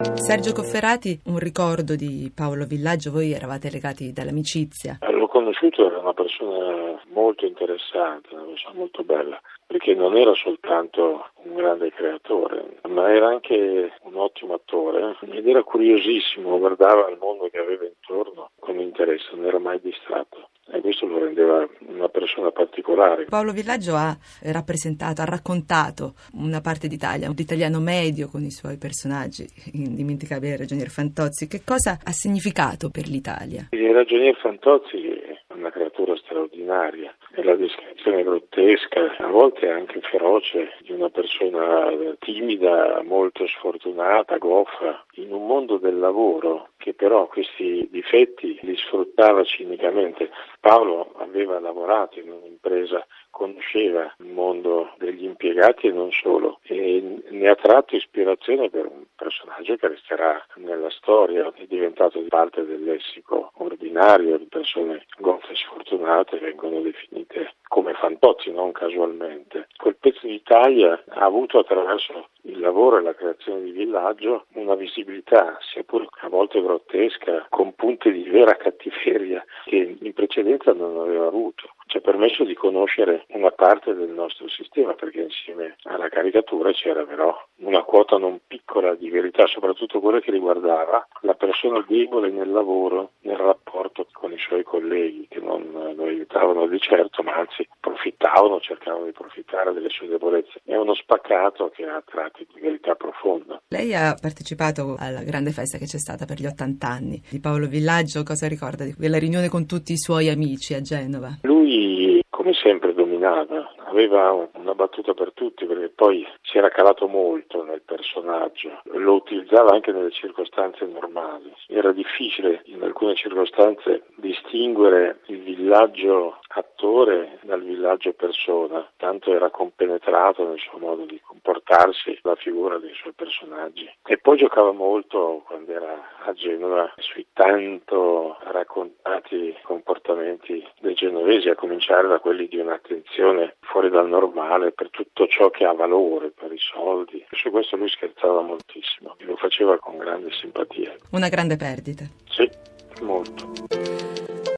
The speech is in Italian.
Sergio Cofferati, un ricordo di Paolo Villaggio, voi eravate legati dall'amicizia. L'ho conosciuto, era una persona molto interessante, una persona molto bella, perché non era soltanto un grande creatore, ma era anche un ottimo attore ed era curiosissimo, guardava il mondo che aveva intorno con interesse, non era mai distratto e questo lo rendeva una persona particolare. Paolo Villaggio ha rappresentato, ha raccontato una parte d'Italia, un italiano medio con i suoi personaggi, indimenticabile Ragionier Fantozzi. Che cosa ha significato per l'Italia? Il Ragionier Fantozzi è una creatura straordinaria, è la volte anche feroce, di una persona timida, molto sfortunata, goffa, in un mondo del lavoro che però questi difetti li sfruttava cinicamente. Paolo aveva lavorato in un'impresa, conosceva il mondo degli impiegati e non solo ne ha tratto ispirazione per un personaggio che resterà nella storia, è diventato parte del lessico ordinario di persone goffe e sfortunate vengono definite come fantozzi, non casualmente. Quel pezzo d'Italia ha avuto attraverso il lavoro e la creazione di villaggio una visibilità, sia pure a volte grottesca, con punti di vera cattiveria che in precedenza non aveva avuto. Ci ha permesso di conoscere una parte del nostro sistema, perché insieme caricatura c'era però una quota non piccola di verità, soprattutto quella che riguardava la persona debole nel lavoro, nel rapporto con i suoi colleghi, che non lo aiutavano di certo, ma anzi approfittavano, cercavano di approfittare delle sue debolezze. È uno spaccato che ha tratti di verità profonda. Lei ha partecipato alla grande festa che c'è stata per gli 80 anni di Paolo Villaggio, cosa ricorda di quella riunione con tutti i suoi amici a Genova? Lui, come sempre, dominava, aveva una battuta per tutti perché poi si era calato molto nel personaggio, lo utilizzava anche nelle circostanze normali. Era difficile in alcune circostanze distinguere il villaggio attore dal villaggio persona, tanto era compenetrato nel suo modo di comportarsi la figura dei suoi personaggi. E poi giocava molto quando era a Genova sui tanto raccontati comportamenti dei genovesi, a cominciare da quelli di un'attenzione fuori dal normale per tutto ciò che ha valore, per i soldi. Su questo lui scherzava moltissimo e lo faceva con grande simpatia. Una grande perdita. Sì, molto.